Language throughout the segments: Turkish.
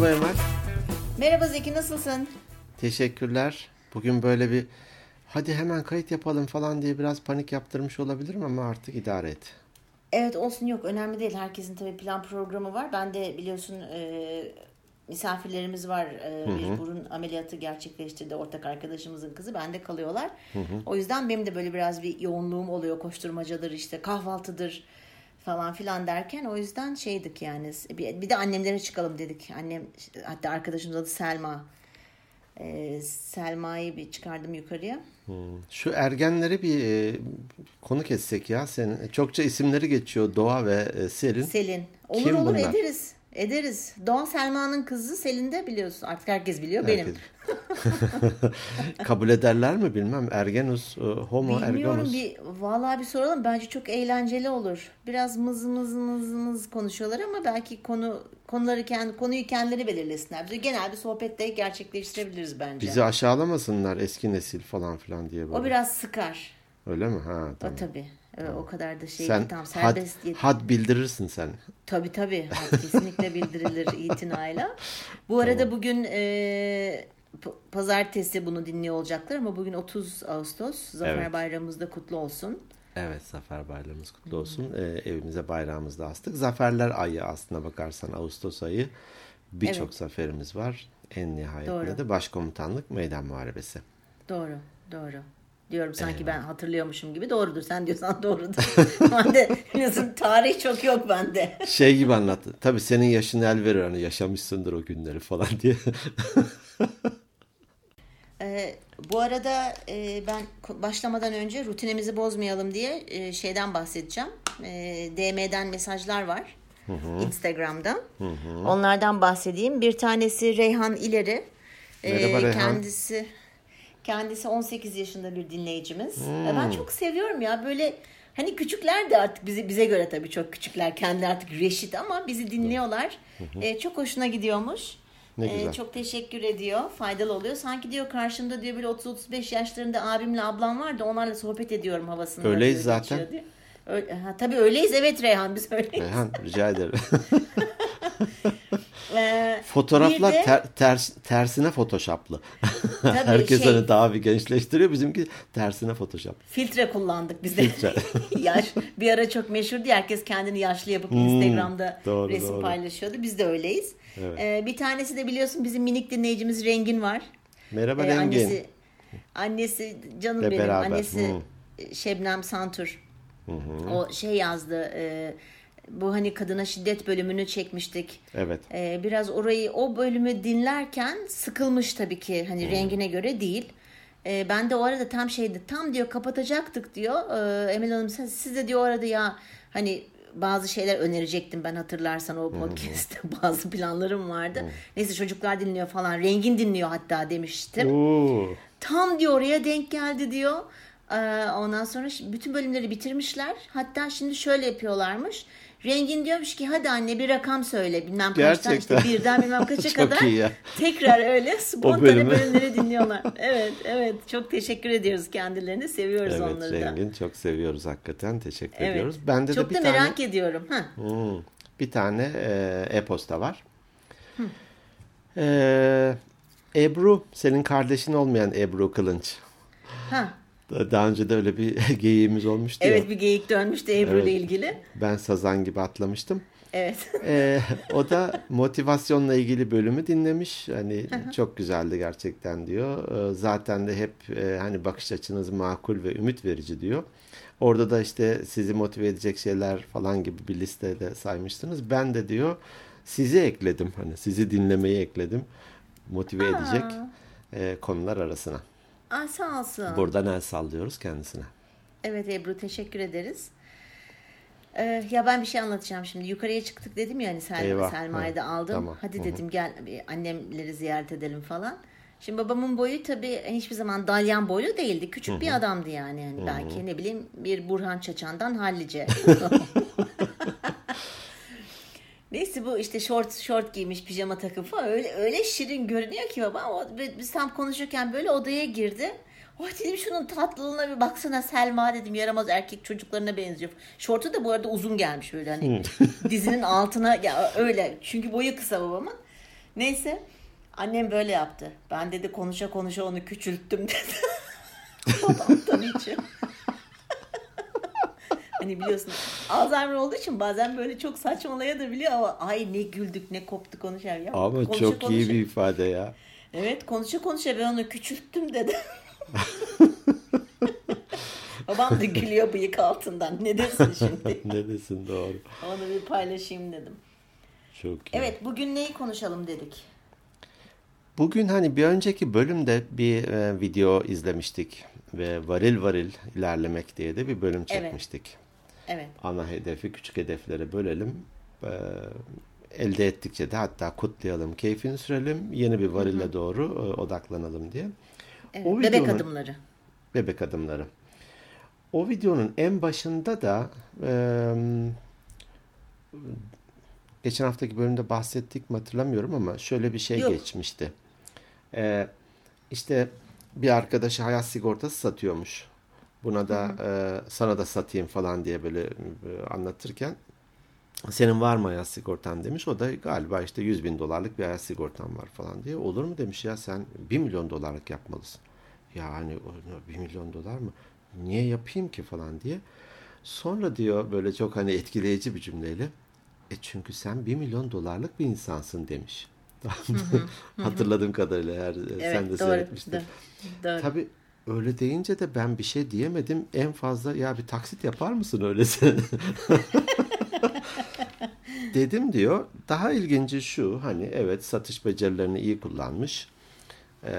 Merhaba Emel. Merhaba Zeki nasılsın? Teşekkürler. Bugün böyle bir hadi hemen kayıt yapalım falan diye biraz panik yaptırmış olabilirim ama artık idare et. Evet olsun yok önemli değil. Herkesin tabii plan programı var. Ben de biliyorsun e, misafirlerimiz var. E, bir burun ameliyatı gerçekleştirdi ortak arkadaşımızın kızı. Bende kalıyorlar. O yüzden benim de böyle biraz bir yoğunluğum oluyor. Koşturmacadır işte kahvaltıdır falan filan derken o yüzden şeydik yani bir, bir de annemlere çıkalım dedik. Annem hatta arkadaşımız adı Selma. Ee, Selma'yı bir çıkardım yukarıya. Şu ergenleri bir e, konuk etsek ya sen. Çokça isimleri geçiyor Doğa ve e, Selin. Selin. Olur Kim olur bunlar? ederiz. Ederiz. Doğa Selma'nın kızı Selin de biliyorsun. Artık herkes biliyor benim. Herkes- Kabul ederler mi bilmem. Ergenus, e, homo Bilmiyorum ergenus. bir vallahi bir soralım. Bence çok eğlenceli olur. Biraz mız mız mız mız konuşuyorlar ama belki konu konuları kendi konuyu kendileri belirlesinler. Biz genel bir sohbette gerçekleştirebiliriz bence. Bizi aşağılamasınlar eski nesil falan filan diye böyle. O biraz sıkar. Öyle mi? Ha O tamam. tabii. Evet, o kadar da şey Sen ki tam had, serbest yet- had bildirirsin sen. Tabii tabii. Ha, Kesinlikle bildirilir itinayla. Bu arada bugün e, pazartesi bunu dinliyor olacaklar ama bugün 30 Ağustos. Zafer Evet. Bayramımız da kutlu olsun. Evet Zafer Bayramımız kutlu olsun. Ee, evimize bayrağımızı da astık. Zaferler ayı aslına bakarsan Ağustos ayı. Birçok Evet. zaferimiz var. En nihayetinde Doğru. de başkomutanlık meydan muharebesi. Doğru, doğru. Diyorum sanki ben hatırlıyormuşum gibi. Doğrudur. Sen diyorsan doğrudur. ben de biliyorsun tarih çok yok bende. Şey gibi anlattı. Tabii senin yaşın el verir hani yaşamışsındır o günleri falan diye. Ee, bu arada e, ben başlamadan önce rutinimizi bozmayalım diye e, şeyden bahsedeceğim. E, DM'den mesajlar var. Instagram'da. Onlardan bahsedeyim. Bir tanesi Reyhan İleri. Merhaba Reyhan. Kendisi kendisi 18 yaşında bir dinleyicimiz. Ee, Ben çok seviyorum ya böyle hani küçükler de artık bize bize göre tabii çok küçükler kendi artık reşit ama bizi dinliyorlar. Ee, çok hoşuna gidiyormuş. Ne Ee, güzel. çok teşekkür ediyor. Faydalı oluyor. Sanki diyor karşımda diyor böyle 30-35 yaşlarında abimle ablam var da onlarla sohbet ediyorum havasında. Öyleyiz zaten. Öyle, ha, tabii öyleyiz evet Reyhan biz öyleyiz. Reyhan rica ederim. Ee, Fotoğraflar de- ter- ters, tersine photoshoplı. Herkes şey- hani daha bir gençleştiriyor. Bizimki tersine photoshop. Filtre kullandık biz de. Filtre. Yaş bir ara çok meşhurdu. Herkes kendini yaşlı yapıp Instagram'da Hmm, doğru, resim doğru. paylaşıyordu. Biz de öyleyiz. Evet. Ee, bir tanesi de biliyorsun bizim minik dinleyicimiz Rengin var. Merhaba Ee, Rengin. Annesi, annesi canım Ve benim. beraber, Annesi hmm. Şebnem Santur. O şey yazdı. e, bu hani kadına şiddet bölümünü çekmiştik. Evet. Ee, biraz orayı o bölümü dinlerken sıkılmış tabii ki hani Hmm. rengine göre değil. Ee, ben de o arada tam şeydi tam diyor kapatacaktık diyor. Ee, Emel Hanım siz, siz de diyor o arada ya hani bazı şeyler önerecektim ben hatırlarsan o podcast'te bazı planlarım vardı. Neyse çocuklar dinliyor falan rengin dinliyor hatta demiştim. Oo. Tam diyor oraya denk geldi diyor. Ee, ondan sonra bütün bölümleri bitirmişler. Hatta şimdi şöyle yapıyorlarmış. Rengin diyormuş ki hadi anne bir rakam söyle bilmem kaçtan işte Gerçekten. birden bilmem kaça kadar. Tekrar öyle spontane bölümleri dinliyorlar. Evet evet çok teşekkür ediyoruz kendilerine seviyoruz Evet onları da. Rengin çok seviyoruz hakikaten. Teşekkür Evet. ediyoruz. Bende çok de bir da tane merak ediyorum. Ha. Hmm, bir tane e, e-posta var. E, Ebru, senin kardeşin olmayan Ebru Kılınç. Ha. Daha önce de öyle bir geyiğimiz olmuştu ya. Evet bir geyik dönmüştü Ebru ile Evet. ilgili. Ben sazan gibi atlamıştım. Evet. E, o da motivasyonla ilgili bölümü dinlemiş. Hani çok güzeldi gerçekten diyor. E, zaten de hep e, hani bakış açınız makul ve ümit verici diyor. Orada da işte sizi motive edecek şeyler falan gibi bir listede saymıştınız. Ben de diyor sizi ekledim. Hani sizi dinlemeyi ekledim. Motive edecek e, konular arasına. Aa, sağ olsun. Buradan el sallıyoruz kendisine. Evet Ebru teşekkür ederiz. Ee, ya ben bir şey anlatacağım şimdi. Yukarıya çıktık dedim ya hani Sel Eyvah. Selma'yı da aldım. tamam. Hadi Hı hı. dedim gel annemleri ziyaret edelim falan. Şimdi babamın boyu tabii hiçbir zaman dalyan boylu değildi. Küçük bir adamdı yani. yani belki ne bileyim bir Burhan Çaçan'dan hallice. Neyse bu işte short short giymiş pijama takım falan öyle öyle şirin görünüyor ki baba. O, biz tam konuşurken böyle odaya girdi. Oh dedim şunun tatlılığına bir baksana Selma dedim yaramaz erkek çocuklarına benziyor. Şortu da bu arada uzun gelmiş böyle hani dizinin altına ya öyle çünkü boyu kısa babamın. Neyse annem böyle yaptı. Ben dedi konuşa konuşa onu küçülttüm dedi. Babamdan için. hani biliyorsun Alzheimer olduğu için bazen böyle çok saçmalayabiliyor ama ay ne güldük ne koptuk konuşar. Ya, Ama konuşa çok konuşa. iyi bir ifade ya. Evet konuşa konuşa ben onu küçülttüm dedi. Babam da gülüyor bıyık altından. Ne desin şimdi? ne desin doğru. Onu bir paylaşayım dedim. Çok iyi. Evet bugün neyi konuşalım dedik. Bugün hani bir önceki bölümde bir e, video izlemiştik ve varil varil ilerlemek diye de bir bölüm çekmiştik. Evet. Ana hedefi küçük hedeflere bölelim. E, elde ettikçe de hatta kutlayalım, keyfini sürelim, yeni bir varille doğru e, odaklanalım diye. evet. O Bebek videonun- adımları. Bebek adımları. O videonun en başında da e, geçen haftaki bölümde bahsettik mi hatırlamıyorum ama şöyle bir şey Yok. geçmişti. E, işte bir arkadaşı hayat sigortası satıyormuş. Buna da e, sana da satayım falan diye böyle e, anlatırken senin var mı hayat sigortan demiş. O da galiba işte 100 bin dolarlık bir hayat sigortan var falan diye. Olur mu demiş ya sen 1 milyon dolarlık yapmalısın. Ya hani o- 1 milyon dolar mı? Niye yapayım ki falan diye. Sonra diyor böyle çok hani etkileyici bir cümleyle. E çünkü sen 1 milyon dolarlık bir insansın demiş. Hatırladığım kadarıyla e, Evet sen de doğru. seyretmiştin. Doğru. doğru. Tabii öyle deyince de ben bir şey diyemedim. En fazla ya bir taksit yapar mısın öylese? Dedim diyor. Daha ilginci şu hani evet satış becerilerini iyi kullanmış eee,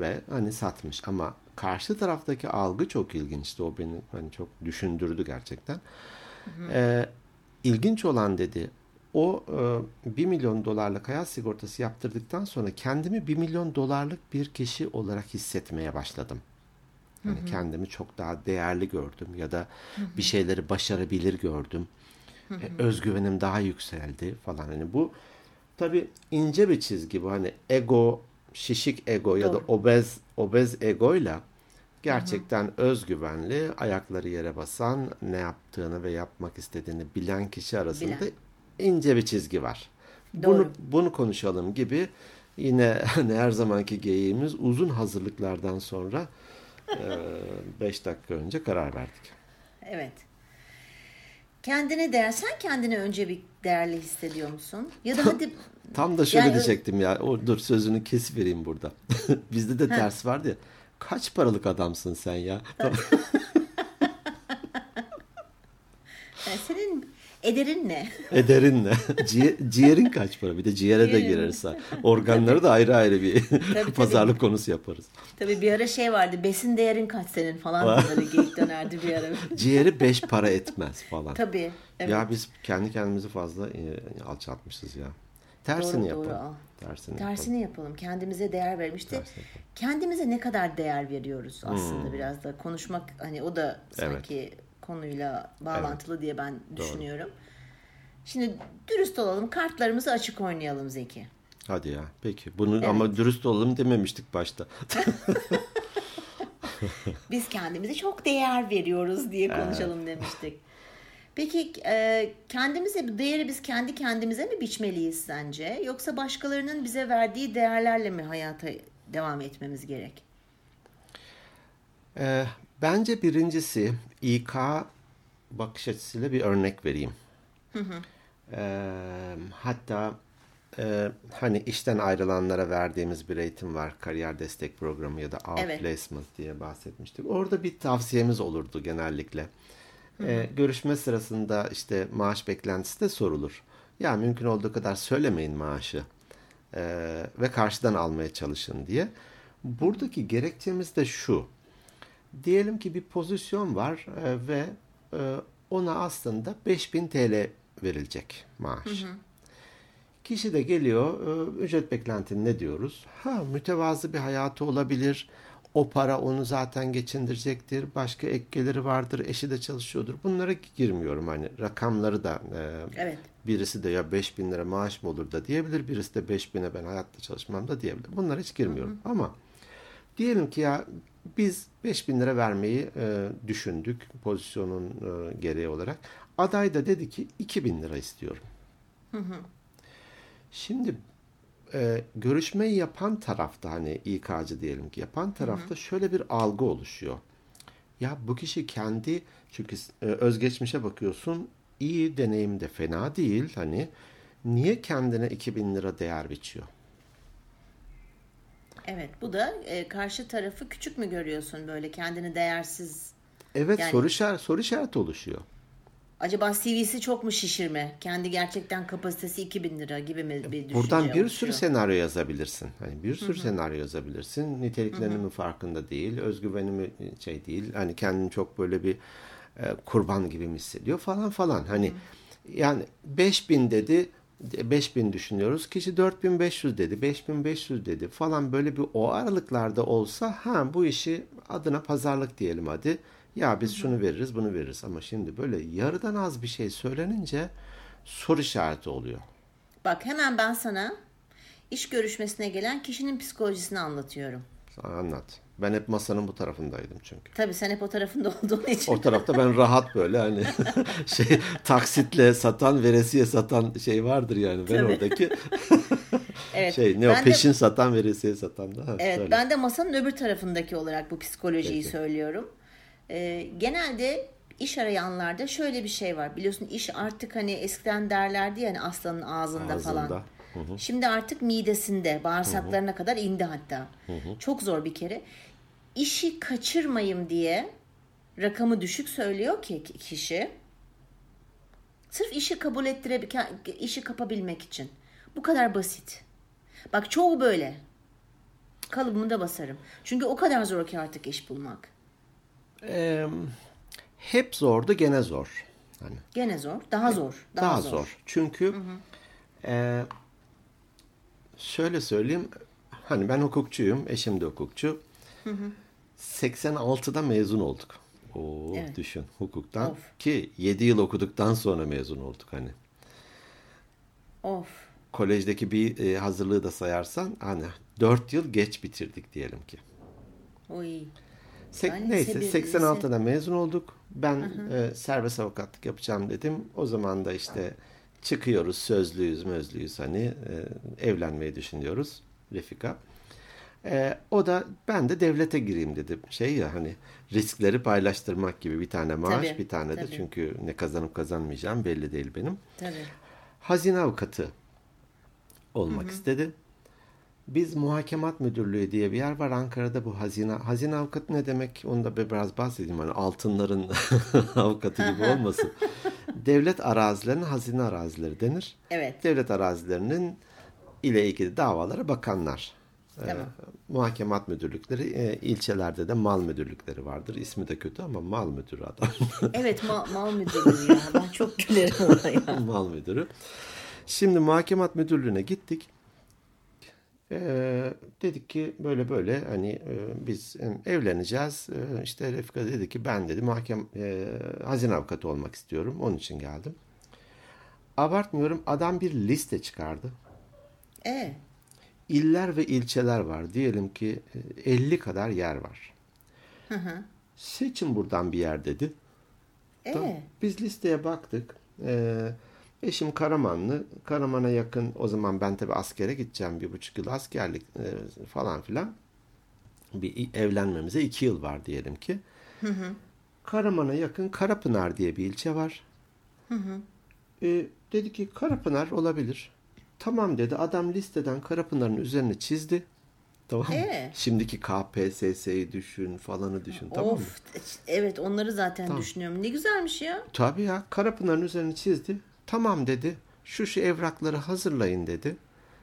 ve hani satmış ama karşı taraftaki algı çok ilginçti. O beni hani çok düşündürdü gerçekten. Eee ilginç olan dedi o e, 1 milyon dolarlık hayat sigortası yaptırdıktan sonra kendimi 1 milyon dolarlık bir kişi olarak hissetmeye başladım. Yani kendimi çok daha değerli gördüm ya da bir şeyleri başarabilir gördüm. E, özgüvenim daha yükseldi falan. Hani bu tabii ince bir çizgi bu. Hani ego, şişik ego ya da Doğru. obez obez egoyla gerçekten özgüvenli, ayakları yere basan, ne yaptığını ve yapmak istediğini bilen kişi arasında Bilen. ince bir çizgi var. Doğru. Bunu bunu konuşalım gibi yine hani her zamanki geyiğimiz uzun hazırlıklardan sonra 5 dakika önce karar verdik. Evet. Kendine değer. Sen kendini önce bir değerli hissediyor musun? Ya da hadi Tam da şöyle Yani- diyecektim ya. O, dur sözünü kes vereyim burada. Bizde de ters vardı ya. Kaç paralık adamsın sen ya? yani senin ederin ne? Ederin ne? Ciğer- ciğerin kaç para? Bir de ciğere de Ciğerin. girerse. Organları da ayrı ayrı bir tabii. pazarlık konusu yaparız. Tabii bir ara şey vardı. Besin değerin kaç senin falan böyle geyik dönerdi bir ara. Ciğeri beş para etmez falan. Tabii. Evet. Ya biz kendi kendimizi fazla e, alçaltmışız ya. Tersini Doğru, doğru. yapalım. Aa. Tersini, Tersini yapalım. Kendimize değer yapalım. kendimize ne kadar değer veriyoruz aslında biraz da konuşmak hani o da sanki konuyla bağlantılı diye ben düşünüyorum. Şimdi dürüst olalım. Kartlarımızı açık oynayalım Zeki. Hadi ya. Peki. Bunu ama dürüst olalım dememiştik başta. Biz kendimize çok değer veriyoruz diye konuşalım demiştik. Peki e, kendimize bu değeri biz kendi kendimize mi biçmeliyiz sence? Yoksa başkalarının bize verdiği değerlerle mi hayata devam etmemiz gerek? Ee, bence birincisi İK bakış açısıyla bir örnek vereyim. Ee, hatta e, hani işten ayrılanlara verdiğimiz bir eğitim var. Kariyer destek programı ya da outplacement diye bahsetmiştik. Orada bir tavsiyemiz olurdu genellikle. Ee, görüşme sırasında işte maaş beklentisi de sorulur. Ya mümkün olduğu kadar söylemeyin maaşı. Ee, ve karşıdan almaya çalışın diye. Buradaki gerekçemiz de şu. Diyelim ki bir pozisyon var e, ve e, ona aslında 5000 TL verilecek maaş. Kişi de geliyor, e, ücret beklentin ne diyoruz? Ha, mütevazı bir hayatı olabilir. O para onu zaten geçindirecektir. Başka ek geliri vardır. Eşi de çalışıyordur. Bunlara girmiyorum hani rakamları da e, Evet. birisi de ya 5000 lira maaş mı olur da diyebilir. Birisi de 5000'e ben hayatta çalışmam da diyebilir. Bunlara hiç girmiyorum. Ama diyelim ki ya biz 5000 lira vermeyi e, düşündük pozisyonun e, gereği olarak. Aday da dedi ki 2000 lira istiyorum. Şimdi e, görüşmeyi yapan tarafta hani İK'cı diyelim ki yapan tarafta Hı-hı. şöyle bir algı oluşuyor. Ya bu kişi kendi çünkü e, özgeçmişe bakıyorsun iyi deneyim de fena değil hani niye kendine 2000 lira değer biçiyor? Evet bu da e, karşı tarafı küçük mü görüyorsun böyle kendini değersiz? Evet yani, soru, işaret, soru işareti oluşuyor. Acaba CV'si çok mu şişirme? Kendi gerçekten kapasitesi 2000 lira gibi mi bir düşünce Buradan bir oluşuyor? sürü senaryo yazabilirsin. Hani bir sürü Hı-hı. senaryo yazabilirsin. Niteliklerinin mi farkında değil, özgüveni mi şey değil. Hani kendini çok böyle bir e, kurban gibi mi hissediyor falan falan. Hani Hı-hı. yani 5000 dedi 5000 düşünüyoruz. Kişi 4500 dedi, 5500 dedi falan böyle bir o aralıklarda olsa ha bu işi adına pazarlık diyelim hadi. Ya biz şunu veririz, bunu veririz ama şimdi böyle yarıdan az bir şey söylenince soru işareti oluyor. Bak hemen ben sana iş görüşmesine gelen kişinin psikolojisini anlatıyorum. Sana anlat. Ben hep masanın bu tarafındaydım çünkü. Tabii sen hep o tarafında olduğun için. O tarafta ben rahat böyle hani şey taksitle satan, veresiye satan şey vardır yani. Ben Tabii. oradaki evet, şey ne o peşin de, satan, veresiye satan da. Ha, evet, söyle. ben de masanın öbür tarafındaki olarak bu psikolojiyi Peki. söylüyorum. Ee, genelde iş arayanlarda şöyle bir şey var. Biliyorsun iş artık hani eskiden derlerdi ya hani aslanın ağzında, ağzında. falan. Hı hı. Şimdi artık midesinde, bağırsaklarına hı hı. kadar indi hatta. Hı hı. Çok zor bir kere. İşi kaçırmayayım diye rakamı düşük söylüyor ki kişi. Sırf işi kabul ettirebilmek, işi kapabilmek için. Bu kadar basit. Bak çoğu böyle. Kalıbımı da basarım. Çünkü o kadar zor ki artık iş bulmak. Ee, hep zordu gene zor. Hani. Gene zor. Daha zor. Daha, daha zor. zor. Çünkü hı hı. E, şöyle söyleyeyim. Hani ben hukukçuyum. Eşim de hukukçu. Hı hı. 86'da mezun olduk. Oo, evet. düşün hukuktan of. ki 7 yıl okuduktan sonra mezun olduk hani. Of. Kolejdeki bir e, hazırlığı da sayarsan hani 4 yıl geç bitirdik diyelim ki. Oy. Se yani neyse 86'da mezun olduk. Ben e, serbest avukatlık yapacağım dedim. O zaman da işte çıkıyoruz sözlüyüz mözlüyüz hani e, evlenmeyi düşünüyoruz Refika. E, o da ben de devlete gireyim dedim. Şey ya hani riskleri paylaştırmak gibi bir tane maaş tabii, bir tane tabii. de çünkü ne kazanıp kazanmayacağım belli değil benim. Tabii. Hazine avukatı olmak Hı-hı. istedi. Biz muhakemat müdürlüğü diye bir yer var Ankara'da bu hazine. Hazine avukatı ne demek onu da biraz bahsedeyim. Hani altınların avukatı gibi olmasın. Devlet arazilerinin hazine arazileri denir. Evet. Devlet arazilerinin ile ilgili davalara bakanlar. Tamam. E, muhakemat müdürlükleri e, ilçelerde de mal müdürlükleri vardır. İsmi de kötü ama mal müdürü adam. evet ma mal müdürü ya. Ben çok gülerim ona ya. mal müdürü. Şimdi muhakemat müdürlüğüne gittik. Ee, dedik ki böyle böyle hani e, biz evleneceğiz. E, işte Refika dedi ki ben dedi mahkem e, hazine avukatı olmak istiyorum. Onun için geldim. Abartmıyorum adam bir liste çıkardı. E. İller ve ilçeler var. Diyelim ki 50 kadar yer var. Hı hı. Seçin buradan bir yer dedi. E. Tamam. Biz listeye baktık. Eee Eşim Karamanlı. Karaman'a yakın o zaman ben tabi askere gideceğim. Bir buçuk yıl askerlik e, falan filan. Bir evlenmemize iki yıl var diyelim ki. Hı hı. Karaman'a yakın Karapınar diye bir ilçe var. Hı hı. E, dedi ki Karapınar olabilir. Tamam dedi. Adam listeden Karapınar'ın üzerine çizdi. Tamam mı? Ee? Şimdiki KPSS'yi düşün falanı düşün of, tamam mı? Evet onları zaten tamam. düşünüyorum. Ne güzelmiş ya. Tabii ya. Karapınar'ın üzerine çizdi. Tamam dedi. Şu şu evrakları hazırlayın dedi.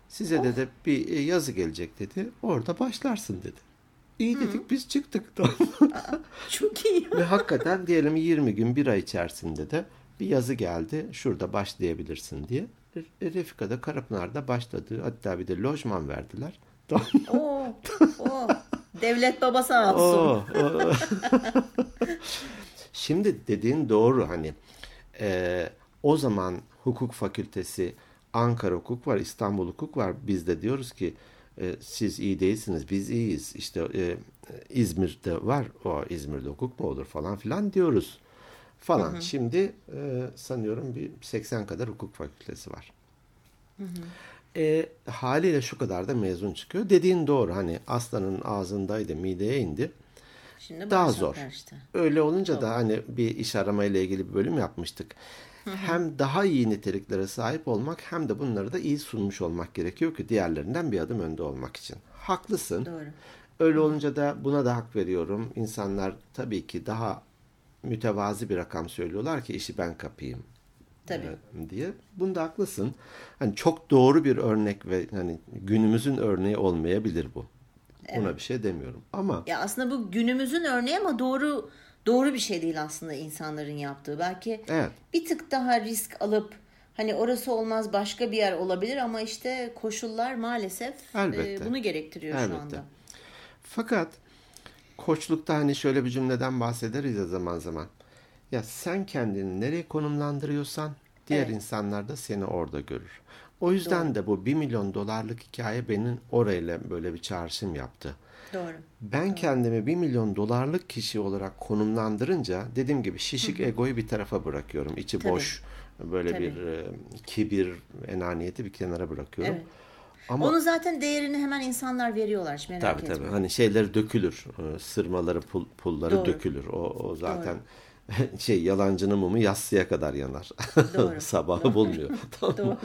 Size of. dedi bir e, yazı gelecek dedi. Orada başlarsın dedi. İyi dedik Hı. biz çıktık. Çok iyi. Ve hakikaten diyelim 20 gün bir ay içerisinde de bir yazı geldi. Şurada başlayabilirsin diye. Refika da Karapınar'da başladı. Hatta bir de lojman verdiler. Oo, oo. Devlet baba sağ olsun. Oo, oo. Şimdi dediğin doğru hani e, o zaman hukuk fakültesi Ankara hukuk var, İstanbul hukuk var. Biz de diyoruz ki e, siz iyi değilsiniz, biz iyiyiz. İşte e, İzmir'de var, o İzmir'de hukuk mu olur falan filan diyoruz. Falan. Hı hı. Şimdi e, sanıyorum bir 80 kadar hukuk fakültesi var. Hı hı. E, haliyle şu kadar da mezun çıkıyor. Dediğin doğru. Hani aslanın ağzındaydı, mideye indi. Şimdi Daha zor. karıştı. Öyle olunca da hani bir iş aramayla ilgili bir bölüm yapmıştık. Hem daha iyi niteliklere sahip olmak hem de bunları da iyi sunmuş olmak gerekiyor ki diğerlerinden bir adım önde olmak için. Haklısın. Doğru. Öyle olunca da buna da hak veriyorum. İnsanlar tabii ki daha mütevazi bir rakam söylüyorlar ki işi ben kapayım Tabii. diye. Bunda haklısın. Hani çok doğru bir örnek ve hani günümüzün örneği olmayabilir bu. Ona bir şey demiyorum. Ama Ya aslında bu günümüzün örneği ama doğru doğru bir şey değil aslında insanların yaptığı. Belki Evet. bir tık daha risk alıp hani orası olmaz başka bir yer olabilir ama işte koşullar maalesef e, Elbette. bunu gerektiriyor Elbette. şu anda. Fakat koçlukta hani şöyle bir cümleden bahsederiz ya zaman zaman. Ya sen kendini nereye konumlandırıyorsan diğer Evet. insanlar da seni orada görür. O yüzden de bu 1 milyon dolarlık hikaye benim orayla böyle bir çağrışım yaptı. Doğru. Ben kendimi 1 milyon dolarlık kişi olarak konumlandırınca dediğim gibi şişik egoyu bir tarafa bırakıyorum. İçi Tabii. boş böyle Tabii. bir e, kibir, enaniyeti bir kenara bırakıyorum. Evet. Ama Onun zaten değerini hemen insanlar veriyorlar. Hiç merak Tabii etme. tabii. Hani şeyleri dökülür. e, Sırmaları, pul, pulları Doğru. dökülür. O, o zaten şey yalancının mumu yassıya kadar yanar. Doğru. Sabahı bulmuyor. Tamam mı? Doğru.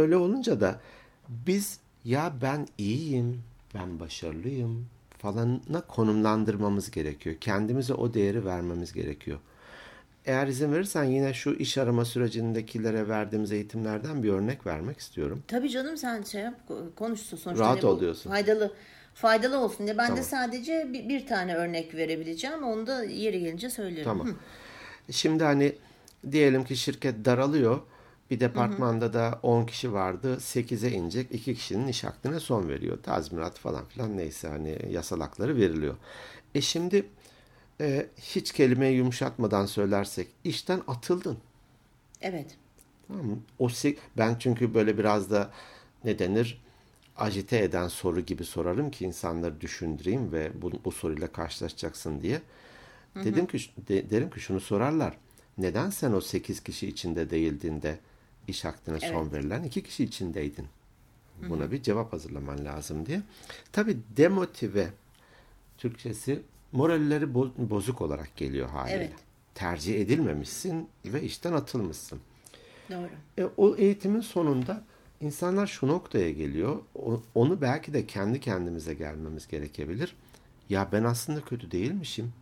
Öyle olunca da biz ya ben iyiyim, ben başarılıyım falana konumlandırmamız gerekiyor. Kendimize o değeri vermemiz gerekiyor. Eğer izin verirsen yine şu iş arama sürecindekilere verdiğimiz eğitimlerden bir örnek vermek istiyorum. Tabii canım sen şey yap konuşsun sonuçta. Rahat bu ol diyorsun. Faydalı faydalı olsun diye. Ben de Tamam. sadece bir, bir tane örnek verebileceğim. Onu da yeri gelince söylerim. Tamam. Şimdi hani diyelim ki şirket daralıyor. Bir departmanda da 10 kişi vardı. 8'e inecek. 2 kişinin iş hakkına son veriyor. Tazminat falan filan neyse hani yasal hakları veriliyor. E şimdi e, hiç kelimeyi yumuşatmadan söylersek işten atıldın. Evet. Tamam mı? O ben çünkü böyle biraz da ne denir ajite eden soru gibi sorarım ki insanları düşündüreyim ve bu, bu soruyla karşılaşacaksın diye. Dedim ki de- derim ki şunu sorarlar. Neden sen o 8 kişi içinde değildin de iş hakkına son Evet. verilen 2 kişi içindeydin? Buna bir cevap hazırlaman lazım diye. Tabii demotive Türkçesi moralleri bo- bozuk olarak geliyor haliyle. Evet. Tercih edilmemişsin ve işten atılmışsın. Doğru. E, o eğitimin sonunda insanlar şu noktaya geliyor. O- onu belki de kendi kendimize gelmemiz gerekebilir. Ya ben aslında kötü değilmişim.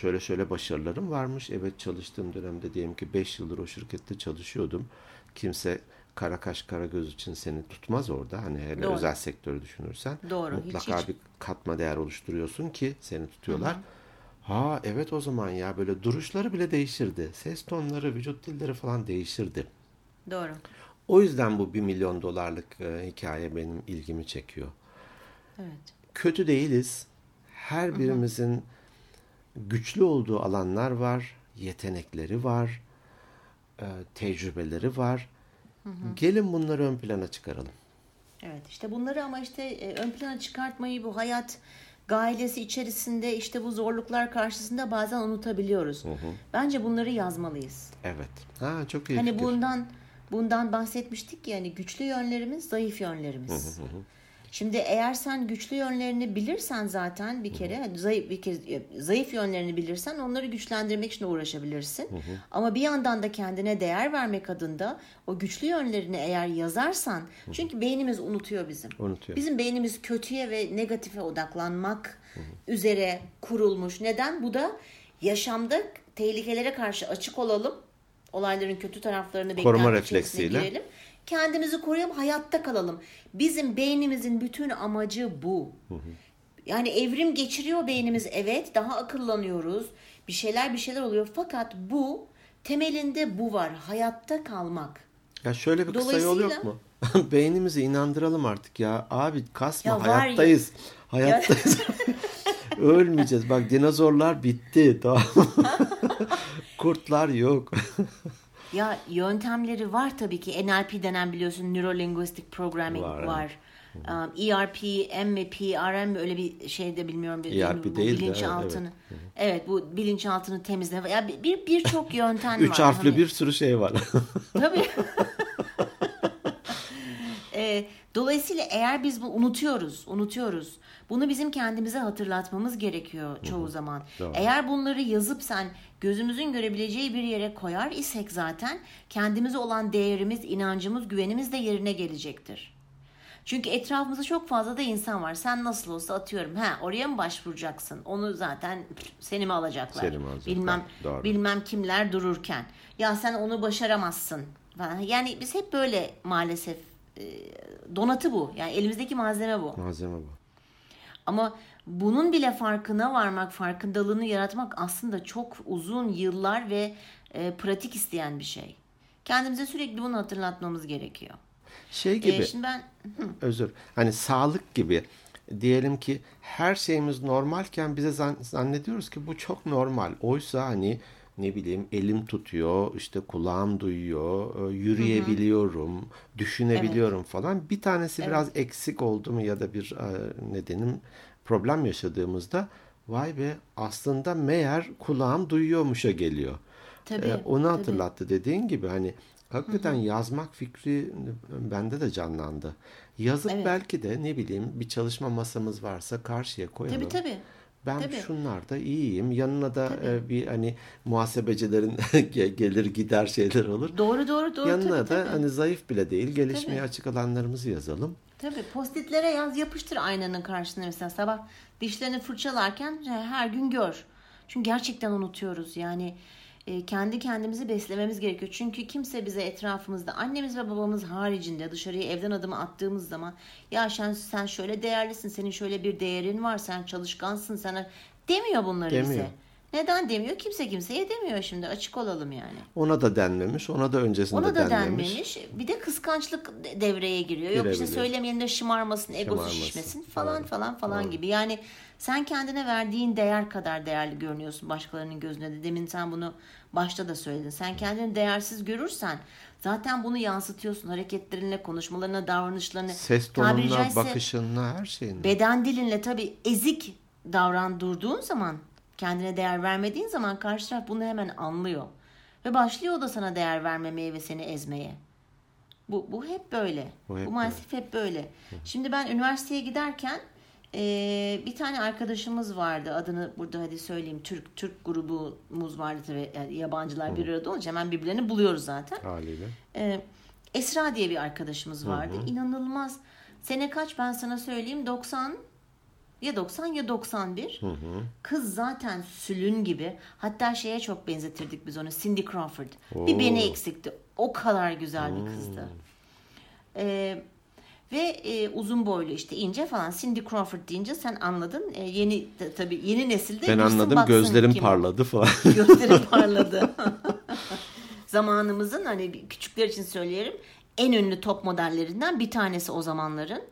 Şöyle şöyle başarılarım varmış. Evet çalıştığım dönemde diyelim ki 5 yıldır o şirkette çalışıyordum. Kimse kara kaş kara göz için seni tutmaz orada. Hani hele Doğru. özel sektörü düşünürsen. Doğru, hiç, Mutlaka hiç. bir katma değer oluşturuyorsun ki seni tutuyorlar. Ha evet o zaman ya böyle duruşları bile değişirdi. Ses tonları, vücut dilleri falan değişirdi. Doğru. O yüzden bu 1 milyon dolarlık e, hikaye benim ilgimi çekiyor. Evet. Kötü değiliz. Her birimizin güçlü olduğu alanlar var, yetenekleri var, e, tecrübeleri var. Gelin bunları ön plana çıkaralım. Evet işte bunları ama işte e, ön plana çıkartmayı bu hayat gailesi içerisinde işte bu zorluklar karşısında bazen unutabiliyoruz. Bence bunları yazmalıyız. Evet. Ha çok iyi Hani fikir. bundan bundan bahsetmiştik ya hani güçlü yönlerimiz, zayıf yönlerimiz. Şimdi eğer sen güçlü yönlerini bilirsen zaten bir kere hani zayıf bir kez zayıf yönlerini bilirsen onları güçlendirmek için uğraşabilirsin. Ama bir yandan da kendine değer vermek adında o güçlü yönlerini eğer yazarsan çünkü beynimiz unutuyor bizim. Unutuyor. Bizim beynimiz kötüye ve negatife odaklanmak üzere kurulmuş. Neden? Bu da yaşamda tehlikelere karşı açık olalım. Olayların kötü taraflarını Koruma refleksiyle. girelim. Kendimizi koruyalım, hayatta kalalım. Bizim beynimizin bütün amacı bu. Yani evrim geçiriyor beynimiz evet, daha akıllanıyoruz. Bir şeyler bir şeyler oluyor fakat bu temelinde bu var. Hayatta kalmak. Ya şöyle bir kısa yol yok mu? Beynimizi inandıralım artık ya. Abi kasma Ya var ya- hayattayız. Hayattayız. Ölmeyeceğiz. Bak dinozorlar bitti. Tamam. Kurtlar yok. Ya yöntemleri var tabii ki. NLP denen biliyorsun Neuro Linguistic Programming Var, var. Um, ERP, MP, RM öyle bir şey de bilmiyorum. ERP bu değil de, bilinçaltını. Evet. bu bilinçaltını temizleme. Ya bir bir- birçok yöntem var. Üç harfli Hani- bir sürü şey var. Tabii. Dolayısıyla eğer biz bu unutuyoruz, unutuyoruz. Bunu bizim kendimize hatırlatmamız gerekiyor çoğu Hı-hı. zaman. Doğru. Eğer bunları yazıp sen gözümüzün görebileceği bir yere koyar isek zaten kendimize olan değerimiz, inancımız, güvenimiz de yerine gelecektir. Çünkü etrafımızda çok fazla da insan var. Sen nasıl olsa atıyorum. Ha oraya mı başvuracaksın? Onu zaten seni mi alacaklar? Seni mi alacaklar? Bilmem Doğru. bilmem kimler dururken. Ya sen onu başaramazsın falan. Yani biz hep böyle maalesef e, donatı bu. Yani elimizdeki malzeme bu. Malzeme bu. Ama bunun bile farkına varmak, farkındalığını yaratmak aslında çok uzun yıllar ve e, pratik isteyen bir şey. Kendimize sürekli bunu hatırlatmamız gerekiyor. Şey gibi. Ee, şimdi ben özür. Hani sağlık gibi diyelim ki her şeyimiz normalken bize zannediyoruz ki bu çok normal. Oysa hani ne bileyim elim tutuyor, işte kulağım duyuyor, e, yürüyebiliyorum, hı hı. düşünebiliyorum evet. falan. Bir tanesi evet. biraz eksik oldu mu ya da bir e, nedenim problem yaşadığımızda vay be aslında meğer kulağım duyuyormuşa geliyor. Tabii, ee, onu hatırlattı tabii. dediğin gibi hani hakikaten hı hı. yazmak fikri bende de canlandı. Yazıp evet. belki de ne bileyim bir çalışma masamız varsa karşıya koyalım. Tabii tabii ben Tabii. şunlarda iyiyim. Yanına da e, bir hani muhasebecilerin gelir gider şeyler olur. Doğru doğru doğru. Yanına tabii, da tabii. hani zayıf bile değil gelişmeye tabii. açık alanlarımızı yazalım. Tabii postitlere yaz yapıştır aynanın karşısına mesela sabah dişlerini fırçalarken her gün gör. Çünkü gerçekten unutuyoruz yani e, kendi kendimizi beslememiz gerekiyor. Çünkü kimse bize etrafımızda annemiz ve babamız haricinde dışarıya evden adımı attığımız zaman ya sen, sen şöyle değerlisin, senin şöyle bir değerin var, sen çalışkansın, sana demiyor bunları demiyor. bize. Neden demiyor? Kimse kimseye demiyor şimdi açık olalım yani. Ona da denmemiş, ona da öncesinde ona da denmemiş. denmemiş. Bir de kıskançlık devreye giriyor. Yok işte söylemeyen de şımarmasın, egosu şımarmasın. şişmesin falan evet. falan falan evet. gibi. Yani sen kendine verdiğin değer kadar değerli görünüyorsun başkalarının gözünde de. Demin sen bunu başta da söyledin. Sen kendini değersiz görürsen zaten bunu yansıtıyorsun hareketlerinle, konuşmalarına, davranışlarına. Ses tonunla, bakışınla, her şeyinle. Beden dilinle tabii ezik davrandurduğun zaman, kendine değer vermediğin zaman karşı taraf bunu hemen anlıyor. Ve başlıyor da sana değer vermemeye ve seni ezmeye. Bu, bu hep böyle. Bu, hep bu maalesef böyle. hep böyle. Şimdi ben üniversiteye giderken ee, bir tane arkadaşımız vardı. Adını burada hadi söyleyeyim. Türk Türk grubumuz vardı tabii. Yani yabancılar Hı. bir arada olunca hemen birbirlerini buluyoruz zaten. Haliyle. Ee, Esra diye bir arkadaşımız vardı. Hı hı. İnanılmaz. Sene kaç ben sana söyleyeyim. 90 ya 90 ya 91. Hı hı. Kız zaten sülün gibi. Hatta şeye çok benzetirdik biz onu. Cindy Crawford. Oo. Bir beni eksikti. O kadar güzel bir kızdı. Ee, ve e, uzun boylu işte ince falan Cindy Crawford deyince sen anladın. E, yeni tabii yeni nesilde Ben anladım gözlerim kim parladı falan. gözlerim parladı. Zamanımızın hani küçükler için söyleyelim en ünlü top modellerinden bir tanesi o zamanların.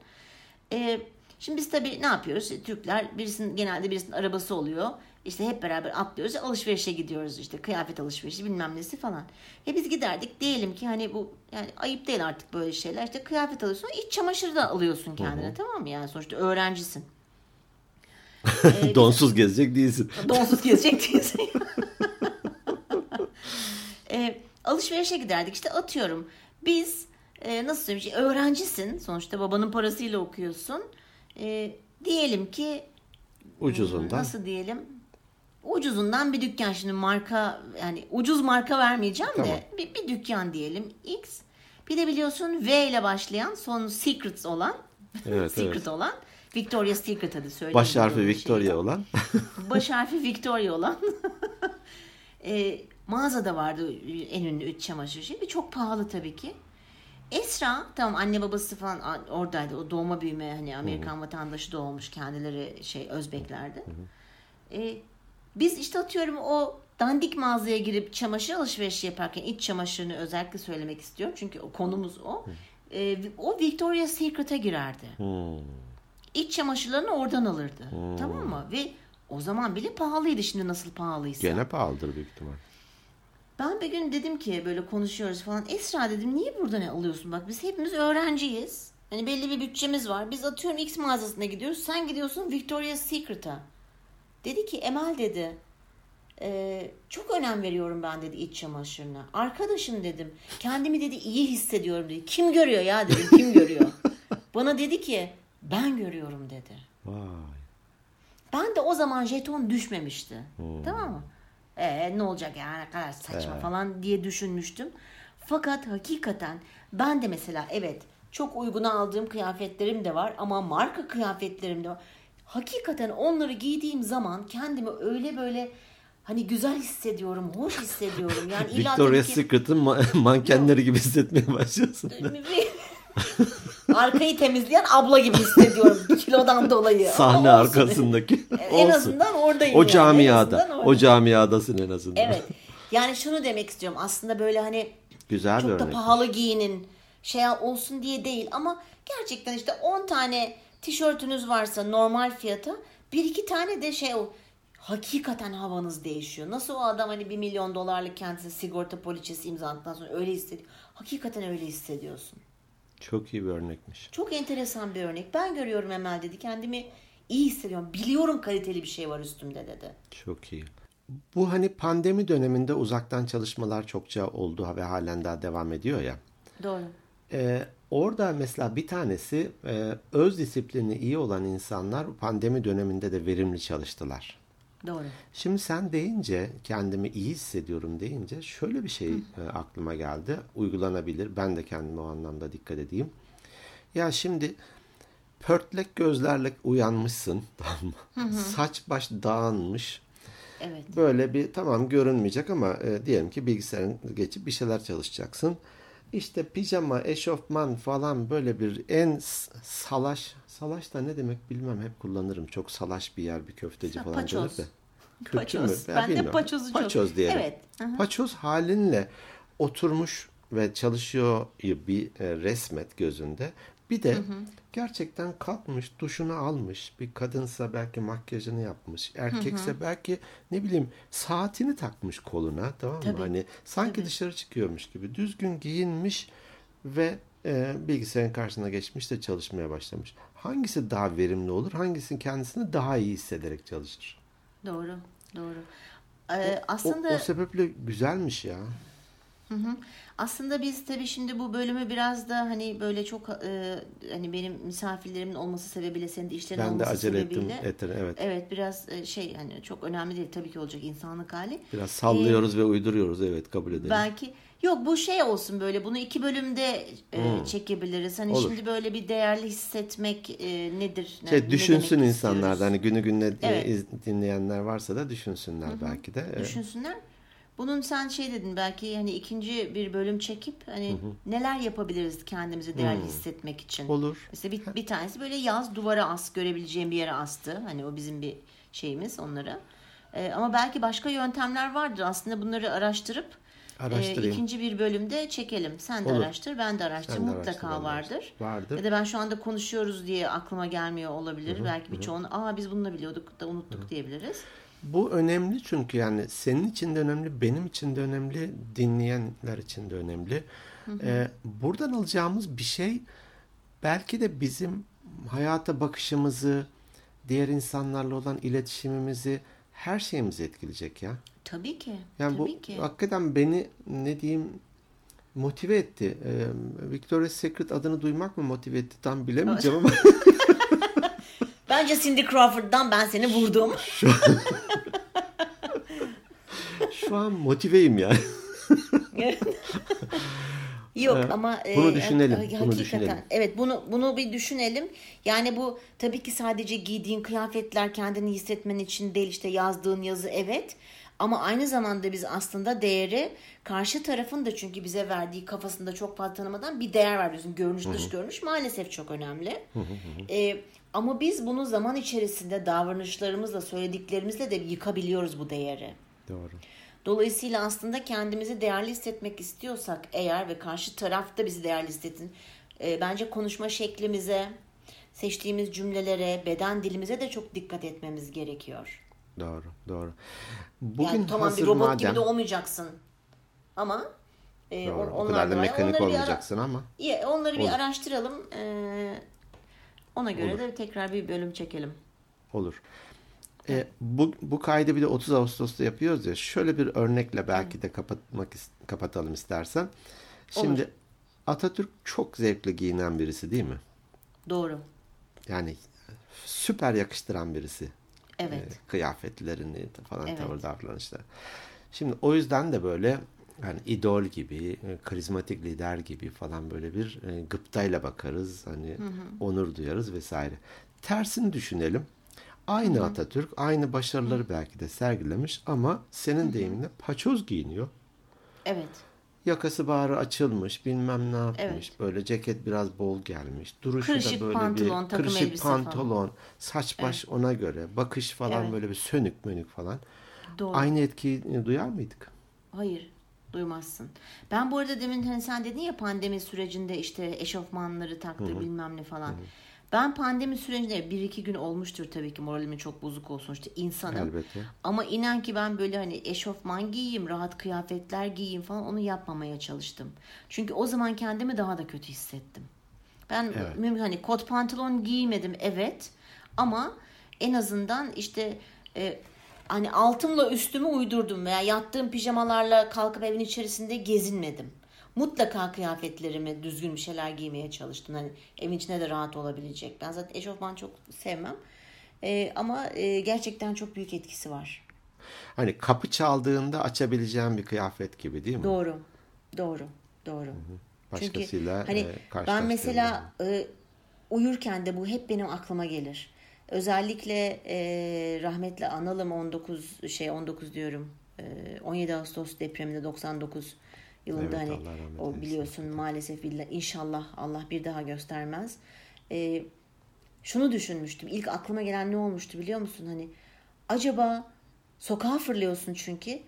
E, şimdi biz tabii ne yapıyoruz? Türkler birisinin genelde birisinin arabası oluyor. İşte hep beraber atlıyoruz. Alışverişe gidiyoruz işte. Kıyafet alışverişi bilmem nesi falan. Ve biz giderdik. Diyelim ki hani bu yani ayıp değil artık böyle şeyler. İşte kıyafet alıyorsun. iç çamaşırı da alıyorsun kendine. Hı-hı. Tamam mı? Yani sonuçta öğrencisin. ee, Donsuz gezecek değilsin. Donsuz gezecek değilsin. ee, alışverişe giderdik. İşte atıyorum. Biz e, nasıl söyleyeyim? Öğrencisin. Sonuçta babanın parasıyla okuyorsun. E, diyelim ki ucuzundan. Nasıl diyelim? ucuzundan bir dükkan şimdi marka yani ucuz marka vermeyeceğim tamam. de bir, bir dükkan diyelim X. Bir de biliyorsun V ile başlayan son Secrets olan evet, Secret evet. olan Victoria's Secret adı söyleyeyim. Baş harfi Victoria şeyden. olan. Baş harfi Victoria olan. e, mağazada vardı en ünlü üç çamaşır şeyi. Bir çok pahalı tabii ki. Esra tamam anne babası falan oradaydı. O doğma büyüme hani Amerikan Hı-hı. vatandaşı da olmuş kendileri şey Özbeklerdi. Hı-hı. E, biz işte atıyorum o dandik mağazaya girip çamaşır alışverişi yaparken iç çamaşırını özellikle söylemek istiyorum. Çünkü o konumuz o. E, o Victoria's Secret'a girerdi. Hmm. İç çamaşırlarını oradan alırdı. Hmm. Tamam mı? Ve o zaman bile pahalıydı şimdi nasıl pahalıysa. Gene pahalıdır büyük ihtimal. Ben bir gün dedim ki böyle konuşuyoruz falan. Esra dedim niye burada ne alıyorsun? Bak biz hepimiz öğrenciyiz. Hani belli bir bütçemiz var. Biz atıyorum X mağazasına gidiyoruz. Sen gidiyorsun Victoria's Secret'a. Dedi ki Emel dedi e, çok önem veriyorum ben dedi iç çamaşırına. Arkadaşım dedim kendimi dedi iyi hissediyorum dedi. Kim görüyor ya dedim kim görüyor. Bana dedi ki ben görüyorum dedi. Vay. Ben de o zaman jeton düşmemişti. Tamam mı? Ee, ne olacak yani ne kadar saçma falan diye düşünmüştüm. Fakat hakikaten ben de mesela evet çok uyguna aldığım kıyafetlerim de var ama marka kıyafetlerim de var. Hakikaten onları giydiğim zaman kendimi öyle böyle hani güzel hissediyorum, hoş hissediyorum. Yani Victoria's ki- Secret'ın ma- mankenleri gibi hissetmeye başlıyorsun. Arkayı temizleyen abla gibi hissediyorum kilodan dolayı. Sahne Ama olsun. arkasındaki. En Olsun. azından oradayım. O yani. Camiada. azından O orada. camiadasın en azından. Evet. Yani şunu demek istiyorum. Aslında böyle hani Güzel bir çok da örnek. pahalı giyinin şey olsun diye değil ama gerçekten işte 10 tane tişörtünüz varsa normal fiyata bir iki tane de şey o hakikaten havanız değişiyor. Nasıl o adam hani bir milyon dolarlık kendisi sigorta poliçesi imzaladıktan sonra öyle hissediyor. Hakikaten öyle hissediyorsun. Çok iyi bir örnekmiş. Çok enteresan bir örnek. Ben görüyorum Emel dedi. Kendimi iyi hissediyorum. Biliyorum kaliteli bir şey var üstümde dedi. Çok iyi. Bu hani pandemi döneminde uzaktan çalışmalar çokça oldu ve halen daha devam ediyor ya. Doğru. Ee, orada mesela bir tanesi e, öz disiplini iyi olan insanlar pandemi döneminde de verimli çalıştılar. Doğru. Şimdi sen deyince kendimi iyi hissediyorum deyince şöyle bir şey e, aklıma geldi. Uygulanabilir. Ben de kendime o anlamda dikkat edeyim. Ya şimdi pörtlek gözlerle uyanmışsın. Tamam mı? Saç baş dağınmış. Evet. Böyle bir tamam görünmeyecek ama e, diyelim ki bilgisayarın geçip bir şeyler çalışacaksın. İşte pijama, eşofman falan böyle bir en salaş, salaş da ne demek bilmem hep kullanırım. Çok salaş bir yer bir köfteci Ha, falan paçoz. denir de. Paçoz. mü? Ben de paçozu çok- Paçoz diyelim. Evet. Aha. Paçoz halinle oturmuş ve çalışıyor bir e, resmet gözünde. Bir de gerçekten kalkmış, duşunu almış. Bir kadınsa belki makyajını yapmış. Erkekse belki ne bileyim saatini takmış koluna tamam mı? Tabii. Hani sanki Tabii. dışarı çıkıyormuş gibi düzgün giyinmiş ve e, bilgisayarın karşısına geçmiş de çalışmaya başlamış. Hangisi daha verimli olur? Hangisinin kendisini daha iyi hissederek çalışır? Doğru. Doğru. Ee, O- aslında o, sebeple güzelmiş ya. Aslında biz tabii şimdi bu bölümü biraz da hani böyle çok e, hani benim misafirlerimin olması sebebiyle senin de işlerin Ben de olması acele ettim. sebebiyle Eter, evet. evet biraz e, şey hani çok önemli değil tabii ki olacak insanlık hali. Biraz sallıyoruz ve uyduruyoruz. Evet kabul edelim. Belki yok bu şey olsun böyle bunu iki bölümde e, çekebiliriz. Hani Olur. şimdi böyle bir değerli hissetmek e, nedir? Ne- şey ne düşünsün demek insanlar da hani günü gününe Evet. dinleyenler varsa da düşünsünler belki de. E, düşünsünler. Bunun sen şey dedin belki hani ikinci bir bölüm çekip hani neler yapabiliriz kendimizi değerli hissetmek için. Olur. Mesela bir, bir tanesi böyle yaz duvara as görebileceğim bir yere astı. Hani o bizim bir şeyimiz onlara. Ee, ama belki başka yöntemler vardır. Aslında bunları araştırıp e, ikinci bir bölümde çekelim. Sen de Olur. araştır, ben de araştır. Sen de Mutlaka araştır, vardır. Vardır. Ya da ben şu anda konuşuyoruz diye aklıma gelmiyor olabilir. belki birçoğunu aa biz bunu da biliyorduk da unuttuk diyebiliriz. Bu önemli çünkü yani senin için de önemli, benim için de önemli, dinleyenler için de önemli. Ee, buradan alacağımız bir şey belki de bizim hayata bakışımızı, diğer insanlarla olan iletişimimizi, her şeyimizi etkileyecek ya. Tabii ki. Yani tabii bu ki. hakikaten beni ne diyeyim motive etti. Ee, Victoria's Secret adını duymak mı motive etti tam bilemeyeceğim ama Bence Cindy Crawford'dan ben seni vurdum. şu an motiveyim yani. Yok Evet. ama e, Bunu düşünelim, ha- bunu hakikaten. düşünelim. Evet bunu bunu bir düşünelim. Yani bu tabii ki sadece giydiğin kıyafetler kendini hissetmen için değil işte yazdığın yazı evet. Ama aynı zamanda biz aslında değeri karşı tarafın da çünkü bize verdiği kafasında çok fazla tanımadan bir değer veriyorsun. Görünüş dış görünüş maalesef çok önemli. E, ama biz bunu zaman içerisinde davranışlarımızla söylediklerimizle de yıkabiliyoruz bu değeri. Doğru. Dolayısıyla aslında kendimizi değerli hissetmek istiyorsak eğer ve karşı taraf da bizi değerli hissetsin. e, bence konuşma şeklimize, seçtiğimiz cümlelere, beden dilimize de çok dikkat etmemiz gerekiyor. Doğru, doğru. Bugün yani tamam hazır bir robot madem, gibi de olmayacaksın. Ama e, Doğru, o kadar da mekanik bir ara- olmayacaksın ama İyi, onları bir Olur. araştıralım. E, ona göre de tekrar bir bölüm çekelim. olur. E, bu, bu kaydı bir de 30 Ağustos'ta yapıyoruz ya. Şöyle bir örnekle belki de kapatmak kapatalım istersen. Şimdi Atatürk çok zevkli giyinen birisi değil mi? Doğru. Yani süper yakıştıran birisi. Evet. E, kıyafetlerini falan Evet. tavır davranışları. Şimdi o yüzden de böyle yani idol gibi, karizmatik lider gibi falan böyle bir e, gıptayla bakarız. Hani onur duyarız vesaire. Tersini düşünelim. Aynı Atatürk, aynı başarıları belki de sergilemiş ama senin deyiminle paçoz giyiniyor. Evet. Yakası bağrı açılmış, bilmem ne yapmış. Evet. Böyle ceket biraz bol gelmiş. Duruşu Kırışık da böyle pantolon, bir kırışık elbise falan. pantolon, saç baş ona göre, bakış falan Evet. böyle bir sönük mönük falan. Doğru. Aynı etkiyi duyar mıydık? Hayır duymazsın. Ben bu arada demin hani sen dedin ya pandemi sürecinde işte eşofmanları taktı bilmem ne falan. Ben pandemi sürecinde bir iki gün olmuştur tabii ki moralimin çok bozuk olsun işte insanım. Elbette. Ama inan ki ben böyle hani eşofman giyeyim, rahat kıyafetler giyeyim falan onu yapmamaya çalıştım. Çünkü o zaman kendimi daha da kötü hissettim. Ben Evet. mümkün hani kot pantolon giymedim evet ama en azından işte e, hani altımla üstümü uydurdum veya yattığım pijamalarla kalkıp evin içerisinde gezinmedim. Mutlaka kıyafetlerimi düzgün bir şeyler giymeye çalıştım. Hani evin içinde de rahat olabilecek. Ben zaten eşofman çok sevmem. E, ama e, gerçekten çok büyük etkisi var. Hani kapı çaldığında açabileceğin bir kıyafet gibi değil mi? Doğru. Doğru. Doğru. Başkasıyla Çünkü hani e, ben mesela e, uyurken de bu hep benim aklıma gelir. Özellikle e, rahmetli analım 19 şey 19 diyorum. E, 17 Ağustos depreminde 99 yılında Evet, hani o eylesin. biliyorsun maalesef billah inşallah Allah bir daha göstermez. E, şunu düşünmüştüm. İlk aklıma gelen ne olmuştu biliyor musun? Hani acaba sokağa fırlıyorsun çünkü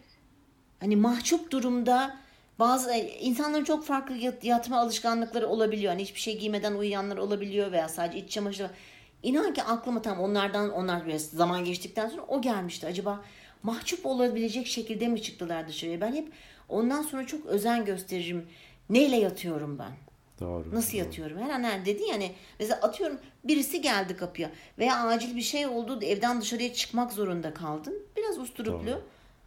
hani mahcup durumda bazı insanların çok farklı yat- yatma alışkanlıkları olabiliyor. Hani hiçbir şey giymeden uyuyanlar olabiliyor veya sadece iç çamaşırı. İnan ki aklıma tam onlardan onlar biraz zaman geçtikten sonra o gelmişti. Acaba mahcup olabilecek şekilde mi çıktılar dışarıya? Ben hep ondan sonra çok özen gösteririm. Neyle yatıyorum ben? Doğru. Nasıl yatıyorum? Her an her dedin yani mesela atıyorum birisi geldi kapıya veya acil bir şey oldu evden dışarıya çıkmak zorunda kaldın. Biraz usturuplu. Doğru.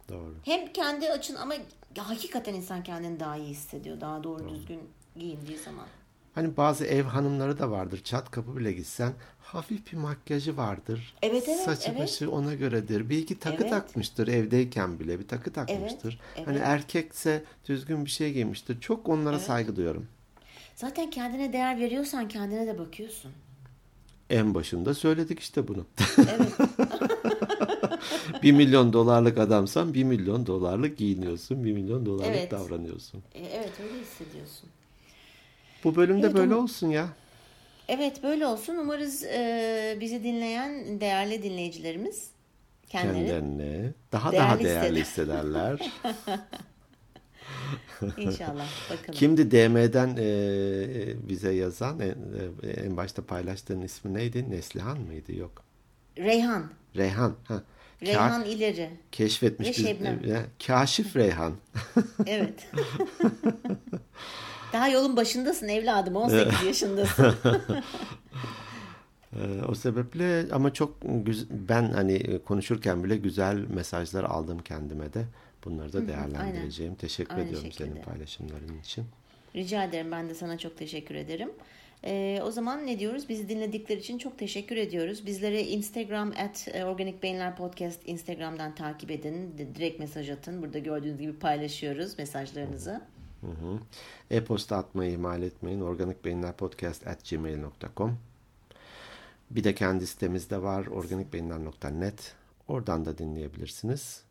Doğru. Hem kendi açın ama hakikaten insan kendini daha iyi hissediyor. Daha doğru düzgün giyindiği zaman. Hani bazı ev hanımları da vardır. Çat kapı bile gitsen hafif bir makyajı vardır. Evet, evet, Saçı evet. başı ona göredir. Bir iki takı Evet. takmıştır evdeyken bile. Bir takı takmıştır. evet. Hani erkekse düzgün bir şey giymiştir. Çok onlara saygı duyuyorum. Zaten kendine değer veriyorsan kendine de bakıyorsun. En başında söyledik işte bunu. Evet. bir milyon dolarlık adamsan bir milyon dolarlık giyiniyorsun. Bir milyon dolarlık Evet. davranıyorsun. E, evet öyle hissediyorsun. Bu bölümde Evet, böyle ama- olsun ya. Evet böyle olsun. Umarız e, bizi dinleyen değerli dinleyicilerimiz kendileri Kendilerine daha Değerli daha değerli hissederler. inşallah bakalım. Kimdi DM'den e, bize yazan? En, e, en başta paylaştığın ismi neydi? Neslihan mıydı? Yok. Reyhan. Reyhan. Ha. Reyhan ileri. keşfetmiş Ve biz- Şebnem. e, Kaşif Reyhan. Evet. Daha yolun başındasın evladım 18 yaşındasın. E, o sebeple ama çok güz- ben hani konuşurken bile güzel mesajlar aldım kendime de. Bunları da değerlendireceğim. Teşekkür Aynı ediyorum şekilde. senin paylaşımların için. Rica ederim ben de sana çok teşekkür ederim. Ee, o zaman ne diyoruz? Bizi dinledikleri için çok teşekkür ediyoruz. Bizlere Instagram at e, Organik Beyinler Podcast Instagram'dan takip edin. Direkt mesaj atın. Burada gördüğünüz gibi paylaşıyoruz mesajlarınızı. Hı. E-posta atmayı ihmal etmeyin. organikbeyinlerpodcast.gmail.com Bir de kendi sitemiz de var. organikbeyinler.net Oradan da dinleyebilirsiniz.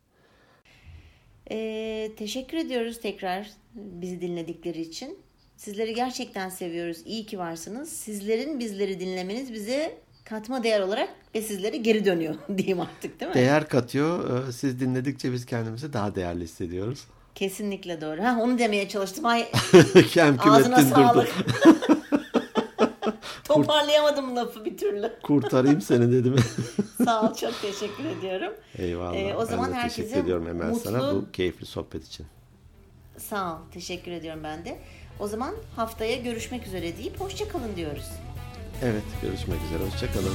Ee, teşekkür ediyoruz tekrar bizi dinledikleri için. Sizleri gerçekten seviyoruz. İyi ki varsınız. Sizlerin bizleri dinlemeniz bize katma değer olarak ve sizlere geri dönüyor diyeyim artık değil mi? Değer katıyor. Ee, Siz dinledikçe biz kendimizi daha değerli hissediyoruz. Kesinlikle doğru. Ha, onu demeye çalıştım. Ay Kem ağzına sağlık. Toparlayamadım lafı bir türlü. Kurtarayım seni dedim. Sağ ol çok teşekkür ediyorum. Eyvallah. Ee, o zaman ben de herkese ediyorum Emel mutlu- sana bu keyifli sohbet için. Sağ ol teşekkür ediyorum ben de. O zaman haftaya görüşmek üzere deyip hoşça kalın diyoruz. Evet görüşmek üzere. Hoşçakalın.